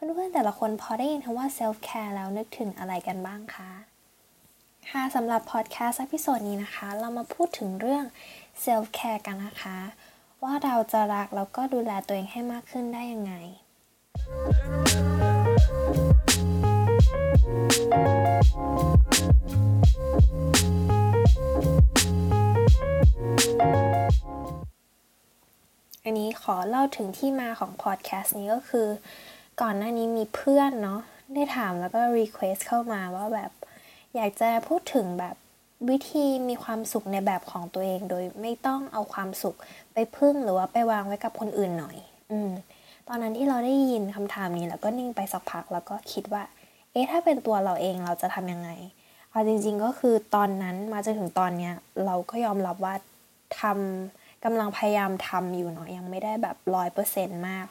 เพื่อนๆแต่ละคนพอได้ยินคำว่า self care แล้วนึกถึงอะไรกันบ้างคะค่ะสำหรับพอดแคสต์ episode นี้นะคะ เรามาพูดถึงเรื่อง self care กันนะคะ ว่าเราจะรักแล้วก็ดูแลตัวเองให้มากขึ้นได้ยังไง อันนี้ขอเล่าถึงที่มาของพอดแคสต์นี้ก็คือ ก่อนหน้านี้มีเพื่อนเนาะได้ถามแล้วก็ request เข้ามาว่าแบบอยากจะพูดถึงแบบวิธีมีความสุขในแบบของตัวเอง โดยไม่ต้องเอาความสุขไปพึ่งหรือว่าไปวางไว้กับคนอื่นหน่อย อืม ตอนนั้นที่เราได้ยินคำถามนี้แล้วก็นิ่งไปสักพักแล้วก็คิดว่า เอ๊ะถ้าเป็นตัวเราเองเราจะทำยังไงเอาจริง ๆก็คือตอนนั้นมาจนถึงตอนเนี้ยเราก็ยอมรับว่าทำกำลังพยายามทำอยู่เนาะยังไม่ได้แบบร้อยเปอร์เซ็นต์มาก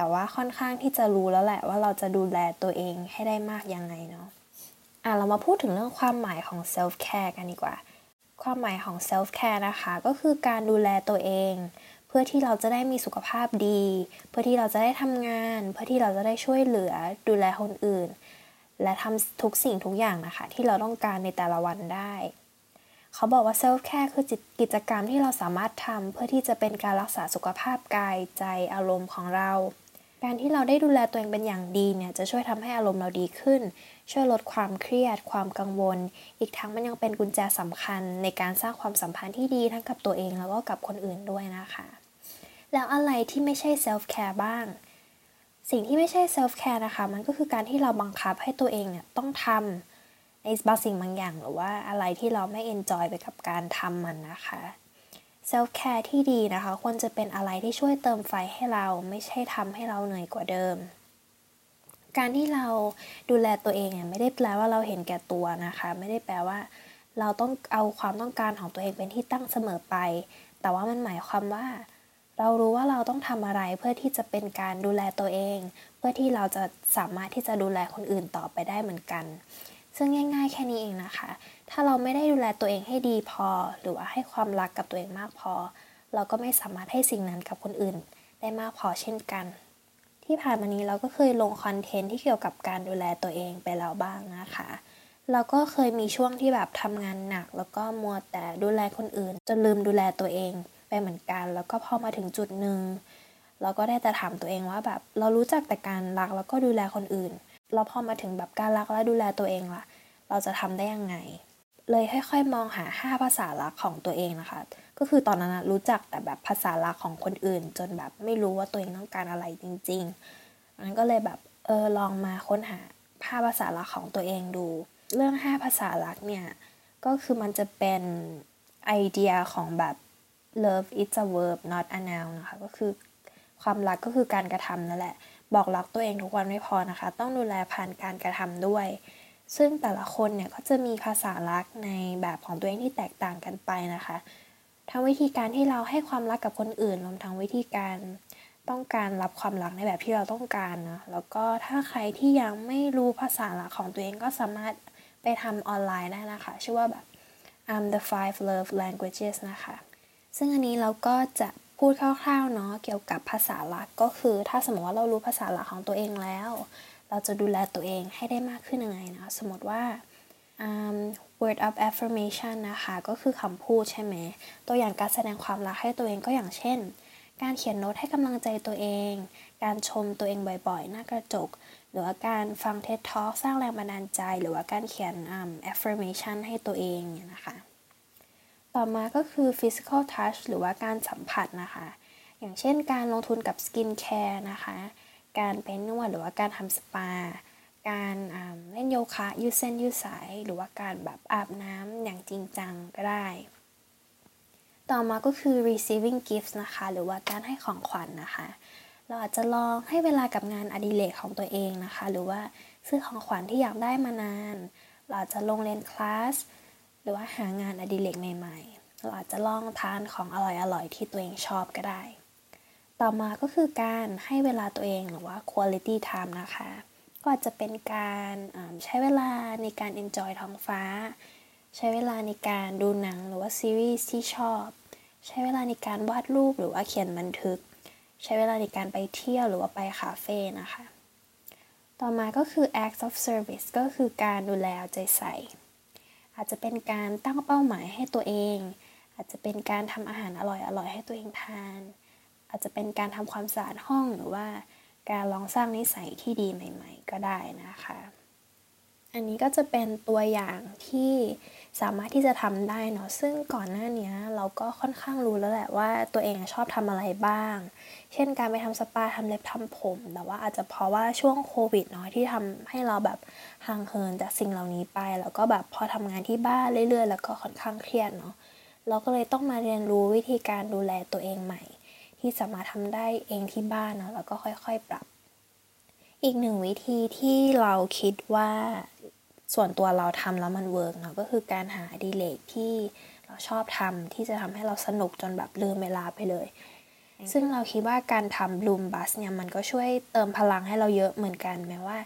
แต่ว่าค่อนข้างที่จะรู้แล้วแหละว่าเราจะดูแลตัวเองให้ได้มากยังไงเนาะอะเรามาพูดถึงเรื่องความหมายของ self care กันดีกว่า ความหมายของ self care นะคะก็คือการดูแลตัวเอง เพื่อที่เราจะได้มีสุขภาพดี เพื่อที่เราจะได้ทำงาน เพื่อที่เราจะได้ช่วยเหลือดูแลคนอื่น และทำทุกสิ่งทุกอย่างนะคะ ที่เราต้องการในแต่ละวันได้เขาบอกว่า self care คือกิจกรรมที่เราสามารถทำเพื่อที่จะเป็นการรักษาสุขภาพกายใจอารมณ์ของเรา การที่เราได้ดูแลตัวเองเป็นอย่างดีเนี่ยจะช่วยทำให้อารมณ์เราดีขึ้น ช่วยลดความเครียด ความกังวล อีกทั้งมันยังเป็นกุญแจสำคัญในการสร้างความสัมพันธ์ที่ดีทั้งกับตัวเองแล้วก็กับคนอื่นด้วยนะคะ แล้วอะไรที่ไม่ใช่ self care บ้าง สิ่งที่ไม่ใช่ self care นะคะ มันก็คือการที่เราบังคับให้ตัวเองเนี่ยต้องทำในบางสิ่งบางอย่างหรือว่าอะไรที่เราไม่ enjoy ไปกับการทำมันนะคะ self care ที่ดีนะคะ ควรจะเป็นอะไรที่ช่วยเติมไฟให้เราไม่ใช่ทำให้เราเหนื่อยกว่าเดิม การที่เราดูแลตัวเองเนี่ยไม่ได้แปลว่าเราเห็นแก่ตัวนะคะ ไม่ได้แปลว่า เราต้องเอาความต้องการของตัวเองเป็นที่ตั้งเสมอไป แต่ว่ามันหมายความว่า เรารู้ว่าเราต้องทำอะไรเพื่อที่จะเป็นการดูแลตัวเอง เพื่อที่เราจะสามารถที่จะดูแลคนอื่นต่อไปได้เหมือนกัน ซึ่งง่าย ๆ แค่นี้เองนะคะ ถ้าเราไม่ได้ดูแลตัวเองให้ดีพอ หรือว่าให้ความรักกับตัวเองมากพอ เราก็ไม่สามารถให้สิ่งนั้นกับคนอื่น ได้มากพอเช่นกัน ที่ผ่านมานี้เราก็เคยลงคอนเทนต์ที่เกี่ยวกับการดูแลตัวเองไปแล้วบ้างนะคะเราก็เคยมีช่วงที่แบบทำงานหนัก แล้วก็มัวแต่ดูแลคนอื่น จนลืมดูแลตัวเองไปเหมือนกัน แล้วก็พอมาถึงจุดหนึ่งเราก็ได้แต่ถามตัวเองว่าแบบเรารู้จักแต่การรักแล้วก็ดูแลคนอื่น เราพอมาถึงแบบการรักและดูแลตัวเองล่ะเราจะทำได้ยังไง เลยค่อยๆมองหา 5 ภาษารักของตัวเองนะคะ ก็คือตอนนั้นรู้จักแต่แบบภาษารักของคนอื่น จนแบบไม่รู้ว่าตัวเองต้องการอะไรจริงๆนั้นก็เลยแบบเออลองมาค้นหาห้าภาษารักของตัวเองดู เรื่อง 5 ภาษารักเนี่ยก็คือมันจะเป็นไอเดียของแบบ love is a verb not a noun นะคะก็คือความรักก็คือการกระทำนั่นแหละ บอกรักตัวเองทุกวันไม่พอนะคะ ต้องดูแลผ่านการกระทำด้วย ซึ่งแต่ละคนเนี่ยก็จะมีภาษารักในแบบของตัวเองที่แตกต่างกันไปนะคะ ทั้งวิธีการที่เราให้ความรักกับคนอื่นรวมทั้งวิธีการต้องการรับความรักในแบบที่เราต้องการนะแล้วก็ถ้าใครที่ยังไม่รู้ภาษารักของตัวเองก็สามารถไปทำออนไลน์ได้นะคะ ชื่อว่าแบบ I'm the five love languages นะคะ ซึ่งอันนี้เราก็จะพูดคร่าวๆเนาะเกี่ยวกับภาษาลักก็คือ ถ้าสมมติว่าเรารู้ภาษาลักของตัวเองแล้ว เราจะดูแลตัวเองให้ได้มากขึ้นยังไงนะสมมติว่า um, word of affirmation นะคะ ก็คือคำพูดใช่ไหม ตัวอย่างการแสดงความรักให้ตัวเองก็อย่างเช่น การเขียนโน้ตให้กำลังใจตัวเอง การชมตัวเองบ่อยๆ หน้ากระจก หรือว่าการฟัง TED Talk สร้างแรงบันดาลใจ หรือว่าการเขียน um, affirmation ให้ตัวเองเนี่ยนะคะ ต่อมาก็คือ physical touch หรือว่าการสัมผัสนะคะ อย่างเช่นการลงทุนกับ skin care นะคะ การไปนวดหรือว่าการทำสปา การเล่นโยคะยืดเส้นยืดสาย หรือว่าการแบบอาบน้ำอย่างจริงจังก็ได้ ต่อมาก็คือ receiving gifts นะคะ หรือว่าการให้ของขวัญนนะคะ เราอาจจะลองให้เวลากับงานอดิเรกของตัวเองนะคะ หรือว่าซื้อของขวัญที่อยากได้มานาน เราอาจจะลงเรียนคลาสหรือว่าหางานอดิเรกใหม่ๆ เราอาจจะลองทานของอร่อยๆที่ตัวเองชอบก็ได้ ต่อมาก็คือการให้เวลาตัวเองหรือว่า quality time นะคะ ก็อาจจะเป็นการใช้เวลาในการ enjoy ท้องฟ้า ใช้เวลาในการดูหนังหรือว่าซีรีส์ที่ชอบ ใช้เวลาในการวาดรูปหรือว่าเขียนบันทึก ใช้เวลาในการไปเที่ยวหรือว่าไปคาเฟ่นะคะ ต่อมาก็คือ acts of service ก็คือการดูแลเอาใจใส่ อาจจะเป็นการตั้งเป้าหมายให้ตัวเอง อาจจะเป็นการทำอาหารอร่อยๆให้ตัวเองทาน อาจจะเป็นการทำความสะอาดห้องหรือว่าการลองสร้างนิสัยที่ดีใหม่ ๆ ก็ได้นะคะ อันนี้ก็จะเป็นตัวอย่างที่สามารถที่จะทำได้เนาะซึ่งก่อนหน้านี้เราก็ค่อนข้างรู้แล้วแหละว่าตัวเองชอบทำอะไรบ้าง เช่นการไปทำสปาทำเล็บทำผม แต่ว่าอาจจะเพราะว่าช่วงโควิดเนาะที่ทำให้เราแบบห่างเหินจากสิ่งเหล่านี้ไป แล้วก็แบบพอทำงานที่บ้านเรื่อยๆ แล้วก็ค่อนข้างเครียดเนาะเราก็เลยต้องมาเรียนรู้วิธีการดูแลตัวเองใหม่ ที่สามารถทำได้เองที่บ้านเนาะแล้วก็ค่อยๆปรับ อีกหนึ่งวิธีที่เราคิดว่าส่วนตัวเราทำแล้วมัน work เนาะก็คือการหาอดิเรกที่เราชอบทำที่จะทำให้เราสนุกจนแบบลืมเวลาไปเลย ซึ่งเราคิดว่าการทำบลูมบัสเนี่ยมันก็ช่วยเติมพลังให้เราเยอะเหมือนกัน แม้ว่า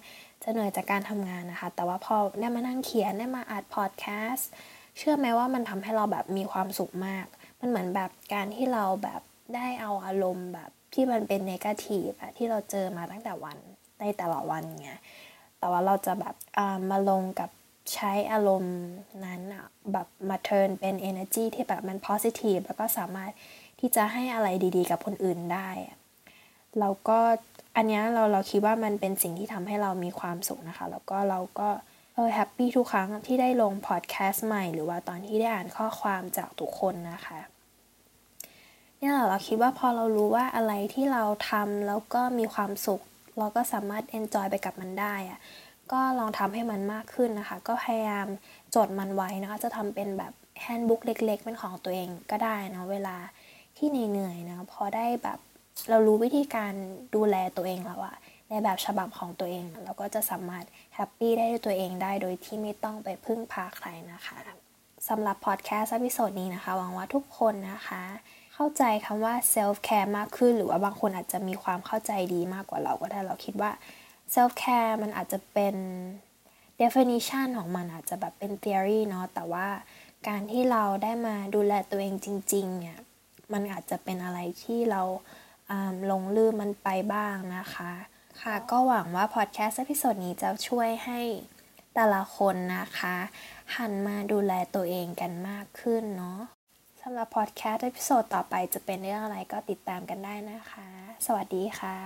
จะเหนื่อยจากการทำงานนะคะ แต่ว่าพอได้มานั่งเขียนได้มาอัดพอดแคสต์เชื่อไหมว่ามันทำให้เราแบบมีความสุขมาก มันเหมือนแบบการที่เราแบบ ได้เอาอารมณ์แบบที่มันเป็นเนกาทีฟอะที่เราเจอมาตั้งแต่วันในแต่ละวันเงี้ยแต่ว่าเราจะแบบมาลงกับใช้อารมณ์นั้นอะแบบมาเทิร์นเป็น energy ที่แบบมัน positive แล้วก็สามารถที่จะให้อะไรดีๆ กับคนอื่นได้เราก็อันนี้เราเราคิดว่ามันเป็นสิ่งที่ทำให้เรามีความสุขนะคะ แล้วก็เราก็เออแฮปปี้ทุกครั้งที่ได้ลงพอดแคสต์ใหม่ หรือว่าตอนที่ได้อ่านข้อความจากทุกคนนะคะ เนี่ยเราคิดว่าพอเรารู้ว่าอะไรที่เราทำแล้วก็มีความสุข เราก็สามารถ enjoy ไปกับมันได้อะก็ลองทำให้มันมากขึ้นนะคะ ก็พยายามจดมันไว้นะคะ จะทำเป็นแบบ handbook เล็ก ๆ เป็นของตัวเองก็ได้นะเวลาที่เหนื่อยๆนะพอได้แบบเรารู้วิธีการดูแลตัวเองแล้วอะในแบบฉบับของตัวเองเราก็จะสามารถ happy ได้ด้วยตัวเองได้โดยที่ไม่ต้องไปพึ่งพาใครนะคะสำหรับพอดแคสต์ episode นี้นะคะหวังว่าทุกคนนะคะ เข้าใจคำว่า self care มากขึ้น หรือว่าบางคนอาจจะมีความเข้าใจดีมากกว่าเราก็ได้เราคิดว่า self care มันอาจจะเป็น definition ของมันอาจจะแบบเป็น theory เนาะแต่ว่าการที่เราได้มาดูแลตัวเองจริง ๆ เนี่ย มันอาจจะเป็นอะไรที่เราหลงลืมมันไปบ้างนะคะ ค่ะก็หวังว่าพอดแคสต์ episode นี้จะช่วยให้แต่ละคนนะคะ หันมาดูแลตัวเองกันมากขึ้นเนาะ สำหรับพอดแคสต์พิโซดต่อไปจะเป็นเรื่องอะไรก็ติดตามกันได้นะคะ สวัสดีค่ะ